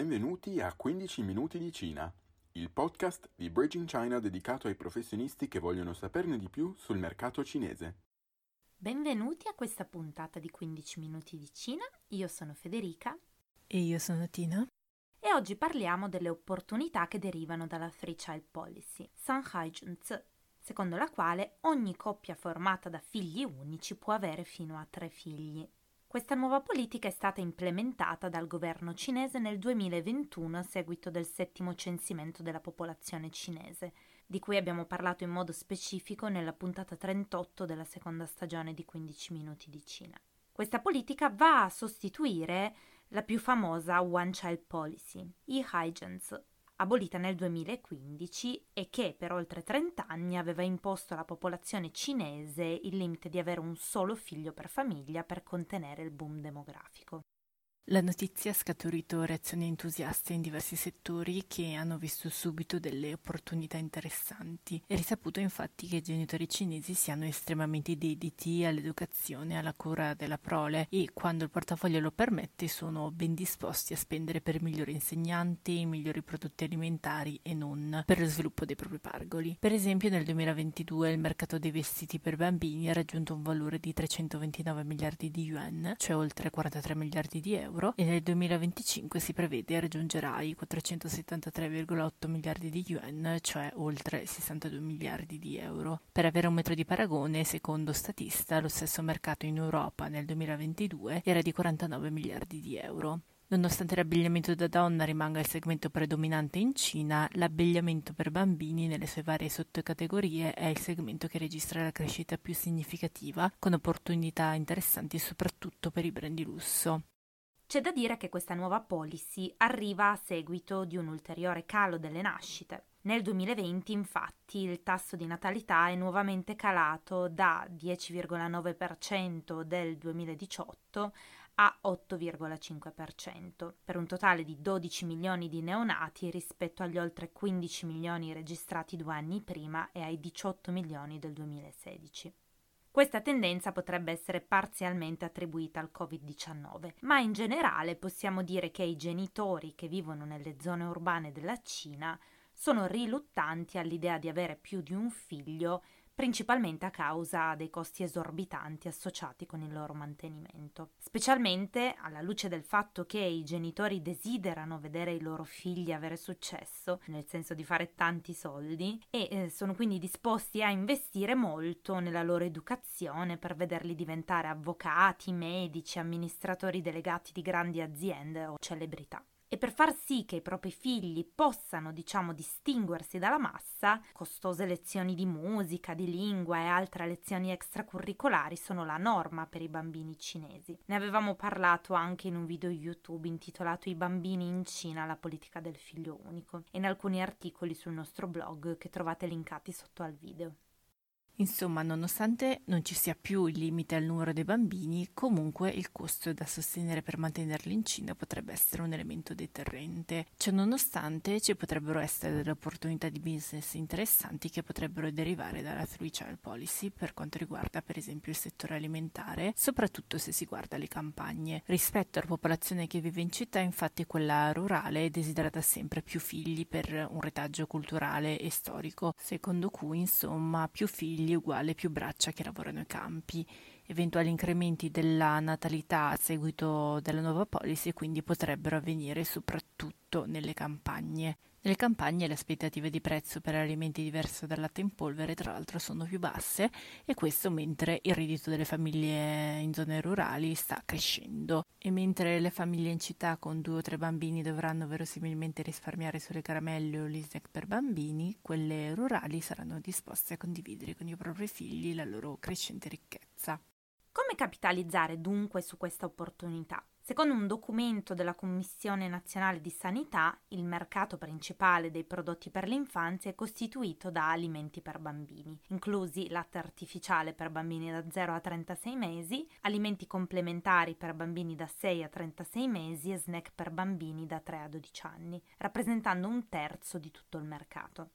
Benvenuti a 15 minuti di Cina, il podcast di Bridging China dedicato ai professionisti che vogliono saperne di più sul mercato cinese. Benvenuti a questa puntata di 15 minuti di Cina. Io sono Federica e io sono Tina. E oggi parliamo delle opportunità che derivano dalla Free Child Policy, Sanhai Junzi, secondo la quale ogni coppia formata da figli unici può avere fino a tre figli. Questa nuova politica è stata implementata dal governo cinese nel 2021 a seguito del settimo censimento della popolazione cinese, di cui abbiamo parlato in modo specifico nella puntata 38 della seconda stagione di 15 minuti di Cina. Questa politica va a sostituire la più famosa One Child Policy, i Hygens, abolita nel 2015 e che per oltre 30 anni aveva imposto alla popolazione cinese il limite di avere un solo figlio per famiglia per contenere il boom demografico. La notizia ha scaturito reazioni entusiaste in diversi settori che hanno visto subito delle opportunità interessanti. È risaputo infatti che i genitori cinesi siano estremamente dediti all'educazione e alla cura della prole e quando il portafoglio lo permette sono ben disposti a spendere per migliori insegnanti, migliori prodotti alimentari e non per lo sviluppo dei propri pargoli. Per esempio nel 2022 il mercato dei vestiti per bambini ha raggiunto un valore di 329 miliardi di yuan, cioè oltre 43 miliardi di euro euro e nel 2025 si prevede raggiungerà i 473,8 miliardi di yuan, cioè oltre 62 miliardi di euro. Per avere un metro di paragone, secondo Statista, lo stesso mercato in Europa nel 2022 era di 49 miliardi di euro. Nonostante l'abbigliamento da donna rimanga il segmento predominante in Cina, l'abbigliamento per bambini nelle sue varie sottocategorie è il segmento che registra la crescita più significativa, con opportunità interessanti soprattutto per i brand di lusso. C'è da dire che questa nuova policy arriva a seguito di un ulteriore calo delle nascite. Nel 2020 infatti il tasso di natalità è nuovamente calato da 10,9% del 2018 a 8,5%, per un totale di 12 milioni di neonati rispetto agli oltre 15 milioni registrati due anni prima e ai 18 milioni del 2016. Questa tendenza potrebbe essere parzialmente attribuita al Covid-19, ma in generale possiamo dire che i genitori che vivono nelle zone urbane della Cina sono riluttanti all'idea di avere più di un figlio principalmente a causa dei costi esorbitanti associati con il loro mantenimento, specialmente alla luce del fatto che i genitori desiderano vedere i loro figli avere successo, nel senso di fare tanti soldi, e eh, sono quindi disposti a investire molto nella loro educazione per vederli diventare avvocati, medici, amministratori delegati di grandi aziende o celebrità e per far sì che i propri figli possano, diciamo, distinguersi dalla massa, costose lezioni di musica, di lingua e altre lezioni extracurricolari sono la norma per i bambini cinesi. Ne avevamo parlato anche in un video YouTube intitolato I bambini in Cina, la politica del figlio unico e in alcuni articoli sul nostro blog che trovate linkati sotto al video. Insomma, nonostante non ci sia più il limite al numero dei bambini, comunque il costo da sostenere per mantenerli in Cina potrebbe essere un elemento deterrente. Cioè, nonostante ci potrebbero essere delle opportunità di business interessanti che potrebbero derivare dalla Three Child Policy per quanto riguarda per esempio il settore alimentare, soprattutto se si guarda le campagne. Rispetto alla popolazione che vive in città, infatti quella rurale desidera da sempre più figli per un retaggio culturale e storico, secondo cui insomma più figli figli uguale più braccia che lavorano ai campi. Eventuali incrementi della natalità a seguito della nuova policy quindi potrebbero avvenire soprattutto nelle campagne. Nelle campagne le aspettative di prezzo per alimenti diversi dal latte in polvere tra l'altro sono più basse e questo mentre il reddito delle famiglie in zone rurali sta crescendo e mentre le famiglie in città con due o tre bambini dovranno verosimilmente risparmiare sulle caramelle o gli snack per bambini, quelle rurali saranno disposte a condividere con i propri figli la loro crescente ricchezza. Come capitalizzare dunque su questa opportunità? Secondo un documento della Commissione nazionale di sanità, il mercato principale dei prodotti per l'infanzia è costituito da alimenti per bambini, inclusi latte artificiale per bambini da 0 a 36 mesi, alimenti complementari per bambini da 6 a 36 mesi e snack per bambini da 3 a 12 anni, rappresentando un terzo di tutto il mercato.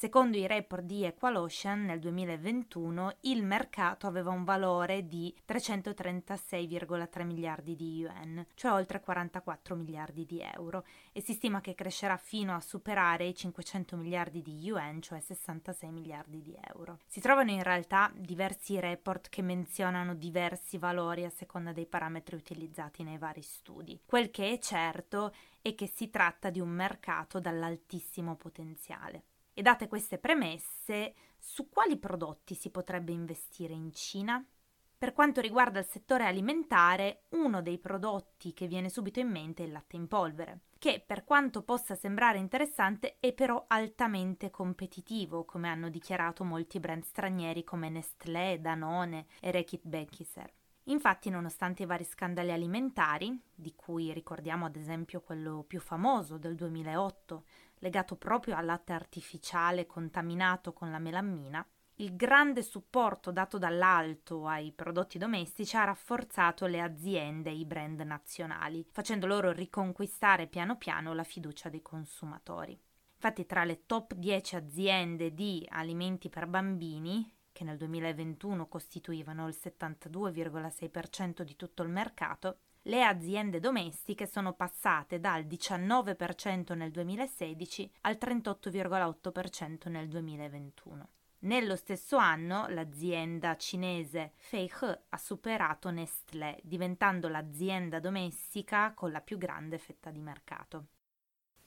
Secondo i report di Equalocean nel 2021 il mercato aveva un valore di 336,3 miliardi di yuan, cioè oltre 44 miliardi di euro, e si stima che crescerà fino a superare i 500 miliardi di yuan, cioè 66 miliardi di euro. Si trovano in realtà diversi report che menzionano diversi valori a seconda dei parametri utilizzati nei vari studi. Quel che è certo è che si tratta di un mercato dall'altissimo potenziale. E date queste premesse, su quali prodotti si potrebbe investire in Cina? Per quanto riguarda il settore alimentare, uno dei prodotti che viene subito in mente è il latte in polvere, che per quanto possa sembrare interessante è però altamente competitivo, come hanno dichiarato molti brand stranieri come Nestlé, Danone e Reckitt Benckiser. Infatti, nonostante i vari scandali alimentari, di cui ricordiamo ad esempio quello più famoso del 2008, legato proprio al latte artificiale contaminato con la melammina, il grande supporto dato dall'alto ai prodotti domestici ha rafforzato le aziende e i brand nazionali, facendo loro riconquistare piano piano la fiducia dei consumatori. Infatti tra le top 10 aziende di alimenti per bambini, che nel 2021 costituivano il 72,6% di tutto il mercato, le aziende domestiche sono passate dal 19% nel 2016 al 38,8% nel 2021. Nello stesso anno l'azienda cinese Feihe ha superato Nestlé, diventando l'azienda domestica con la più grande fetta di mercato.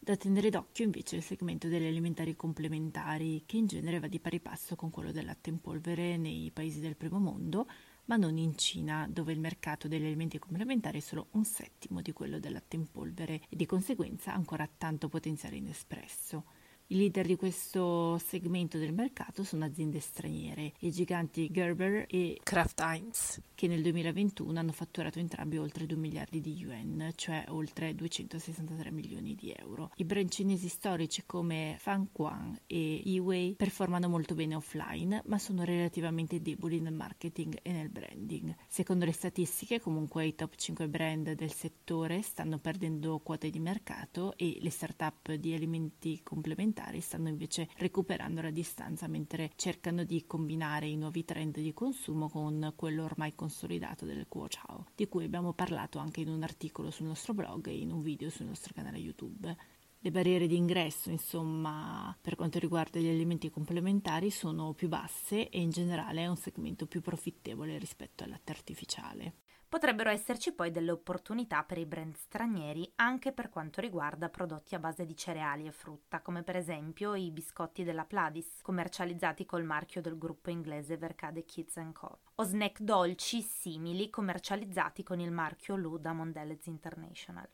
Da tenere d'occhio invece il segmento delle alimentari complementari, che in genere va di pari passo con quello del latte in polvere nei paesi del primo mondo, ma non in Cina, dove il mercato degli alimenti complementari è solo un settimo di quello del latte in polvere e di conseguenza ancora tanto potenziale inespresso. I leader di questo segmento del mercato sono aziende straniere, i giganti Gerber e Kraft Heinz, che nel 2021 hanno fatturato entrambi oltre 2 miliardi di yuan, cioè oltre 263 milioni di euro. I brand cinesi storici come Fanquan e Yiwei performano molto bene offline, ma sono relativamente deboli nel marketing e nel branding. Secondo le statistiche, comunque i top 5 brand del settore stanno perdendo quote di mercato e le start-up di alimenti complementari alimentari stanno invece recuperando la distanza mentre cercano di combinare i nuovi trend di consumo con quello ormai consolidato del Kuo Chao, di cui abbiamo parlato anche in un articolo sul nostro blog e in un video sul nostro canale YouTube. Le barriere di ingresso, insomma, per quanto riguarda gli alimenti complementari sono più basse e in generale è un segmento più profittevole rispetto al latte artificiale. Potrebbero esserci poi delle opportunità per i brand stranieri anche per quanto riguarda prodotti a base di cereali e frutta, come per esempio i biscotti della Pladis, commercializzati col marchio del gruppo inglese Vercade Kids Co., o snack dolci simili commercializzati con il marchio Lu da Mondelez International.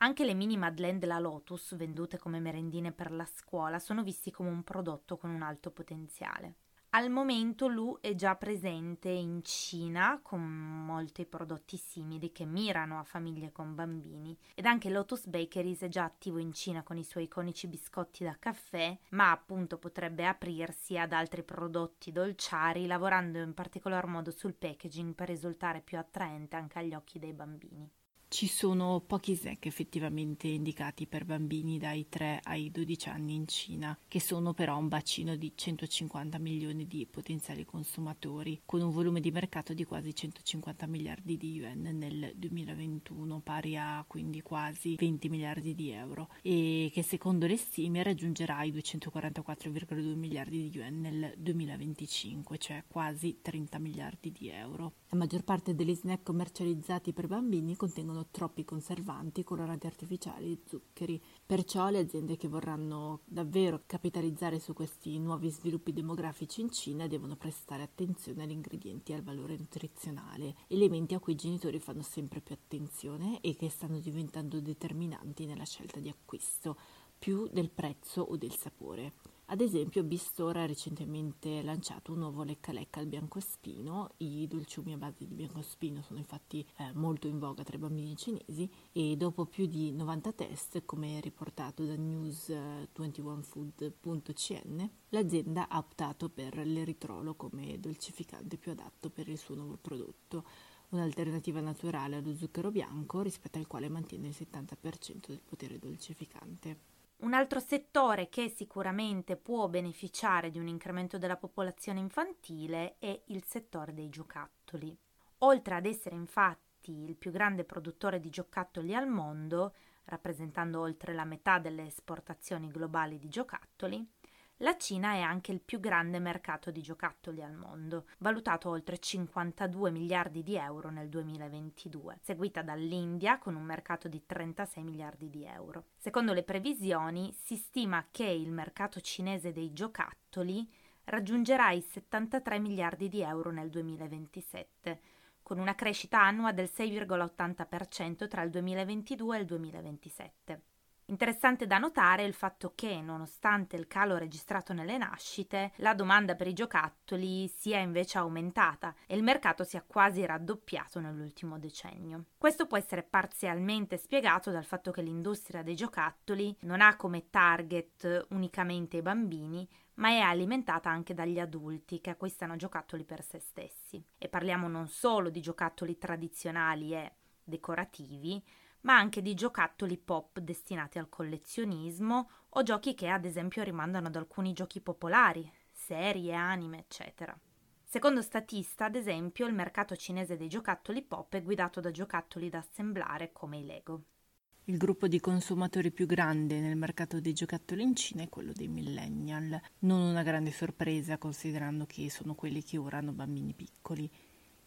Anche le mini Madeleine della Lotus, vendute come merendine per la scuola, sono visti come un prodotto con un alto potenziale. Al momento Lu è già presente in Cina con molti prodotti simili che mirano a famiglie con bambini ed anche Lotus Bakeries è già attivo in Cina con i suoi iconici biscotti da caffè, ma appunto potrebbe aprirsi ad altri prodotti dolciari lavorando in particolar modo sul packaging per risultare più attraente anche agli occhi dei bambini. Ci sono pochi snack effettivamente indicati per bambini dai 3 ai 12 anni in Cina, che sono però un bacino di 150 milioni di potenziali consumatori, con un volume di mercato di quasi 150 miliardi di yuan nel 2021, pari a quindi quasi 20 miliardi di euro, e che secondo le stime raggiungerà i 244,2 miliardi di yuan nel 2025, cioè quasi 30 miliardi di euro. La maggior parte degli snack commercializzati per bambini contengono contengono troppi conservanti, coloranti artificiali e zuccheri. Perciò le aziende che vorranno davvero capitalizzare su questi nuovi sviluppi demografici in Cina devono prestare attenzione agli ingredienti e al valore nutrizionale, elementi a cui i genitori fanno sempre più attenzione e che stanno diventando determinanti nella scelta di acquisto, più del prezzo o del sapore. Ad esempio, Bistora ha recentemente lanciato un nuovo lecca lecca al biancospino. I dolciumi a base di biancospino sono infatti eh, molto in voga tra i bambini cinesi e dopo più di 90 test, come riportato da news21food.cn, l'azienda ha optato per l'eritrolo come dolcificante più adatto per il suo nuovo prodotto un'alternativa naturale allo zucchero bianco rispetto al quale mantiene il 70% del potere dolcificante. Un altro settore che sicuramente può beneficiare di un incremento della popolazione infantile è il settore dei giocattoli. Oltre ad essere infatti il più grande produttore di giocattoli al mondo, rappresentando oltre la metà delle esportazioni globali di giocattoli, la Cina è anche il più grande mercato di giocattoli al mondo, valutato oltre 52 miliardi di euro nel 2022, seguita dall'India con un mercato di 36 miliardi di euro. Secondo le previsioni, si stima che il mercato cinese dei giocattoli raggiungerà i 73 miliardi di euro nel 2027, con una crescita annua del 6,80% tra il 2022 e il 2027. Interessante da notare il fatto che, nonostante il calo registrato nelle nascite, la domanda per i giocattoli sia invece aumentata e il mercato sia quasi raddoppiato nell'ultimo decennio. Questo può essere parzialmente spiegato dal fatto che l'industria dei giocattoli non ha come target unicamente i bambini, ma è alimentata anche dagli adulti che acquistano giocattoli per se stessi. E parliamo non solo di giocattoli tradizionali e decorativi, ma anche di giocattoli pop destinati al collezionismo o giochi che ad esempio rimandano ad alcuni giochi popolari, serie, anime, eccetera. Secondo Statista, ad esempio, il mercato cinese dei giocattoli pop è guidato da giocattoli da assemblare come i Lego. Il gruppo di consumatori più grande nel mercato dei giocattoli in Cina è quello dei millennial, non una grande sorpresa considerando che sono quelli che ora hanno bambini piccoli.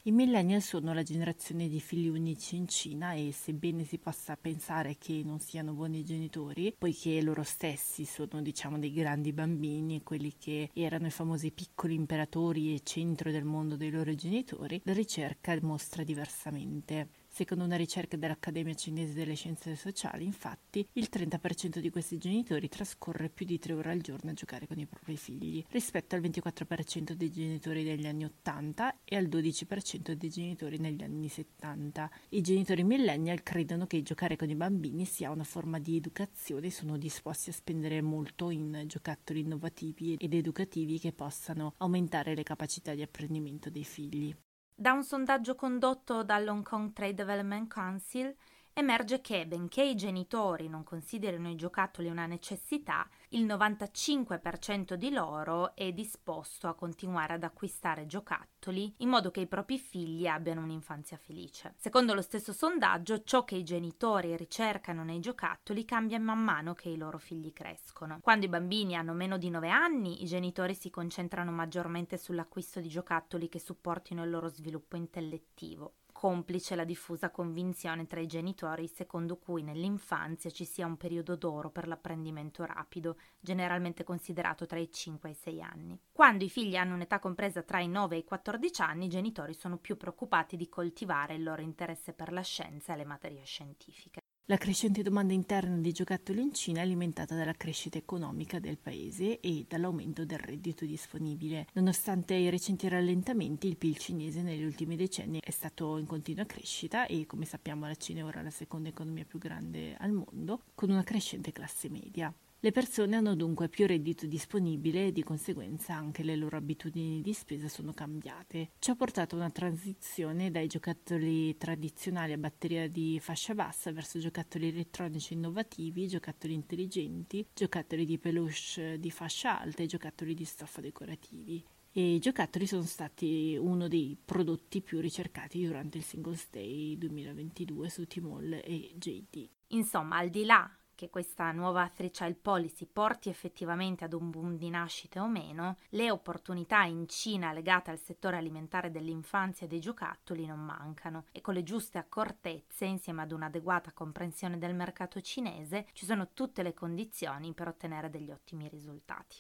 I millennial sono la generazione di figli unici in Cina e sebbene si possa pensare che non siano buoni genitori, poiché loro stessi sono diciamo dei grandi bambini, quelli che erano i famosi piccoli imperatori e centro del mondo dei loro genitori, la ricerca mostra diversamente. Secondo una ricerca dell'Accademia cinese delle scienze sociali, infatti, il 30% di questi genitori trascorre più di 3 ore al giorno a giocare con i propri figli, rispetto al 24% dei genitori degli anni 80 e al 12% dei genitori negli anni 70. I genitori millennial credono che giocare con i bambini sia una forma di educazione e sono disposti a spendere molto in giocattoli innovativi ed educativi che possano aumentare le capacità di apprendimento dei figli. Da un sondaggio condotto dall'Hong Kong Trade Development Council emerge che, benché i genitori non considerino i giocattoli una necessità, il 95% di loro è disposto a continuare ad acquistare giocattoli in modo che i propri figli abbiano un'infanzia felice. Secondo lo stesso sondaggio, ciò che i genitori ricercano nei giocattoli cambia man mano che i loro figli crescono. Quando i bambini hanno meno di 9 anni, i genitori si concentrano maggiormente sull'acquisto di giocattoli che supportino il loro sviluppo intellettivo complice la diffusa convinzione tra i genitori secondo cui nell'infanzia ci sia un periodo d'oro per l'apprendimento rapido, generalmente considerato tra i 5 e i 6 anni. Quando i figli hanno un'età compresa tra i 9 e i 14 anni, i genitori sono più preoccupati di coltivare il loro interesse per la scienza e le materie scientifiche. La crescente domanda interna di giocattoli in Cina è alimentata dalla crescita economica del paese e dall'aumento del reddito disponibile. Nonostante i recenti rallentamenti, il PIL cinese negli ultimi decenni è stato in continua crescita e come sappiamo la Cina è ora la seconda economia più grande al mondo, con una crescente classe media. Le persone hanno dunque più reddito disponibile e di conseguenza anche le loro abitudini di spesa sono cambiate. Ciò ha portato a una transizione dai giocattoli tradizionali a batteria di fascia bassa verso giocattoli elettronici innovativi, giocattoli intelligenti, giocattoli di peluche di fascia alta e giocattoli di stoffa decorativi e i giocattoli sono stati uno dei prodotti più ricercati durante il Singles Day 2022 su Tmall e JD. Insomma, al di là che questa nuova Three Child Policy porti effettivamente ad un boom di nascite o meno, le opportunità in Cina legate al settore alimentare dell'infanzia e dei giocattoli non mancano e con le giuste accortezze, insieme ad un'adeguata comprensione del mercato cinese, ci sono tutte le condizioni per ottenere degli ottimi risultati.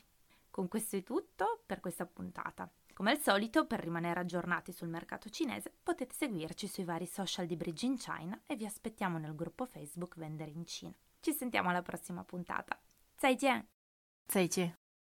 Con questo è tutto per questa puntata. Come al solito, per rimanere aggiornati sul mercato cinese, potete seguirci sui vari social di Bridge in China e vi aspettiamo nel gruppo Facebook Vendere in Cina. Ci sentiamo alla prossima puntata. 再见！再见！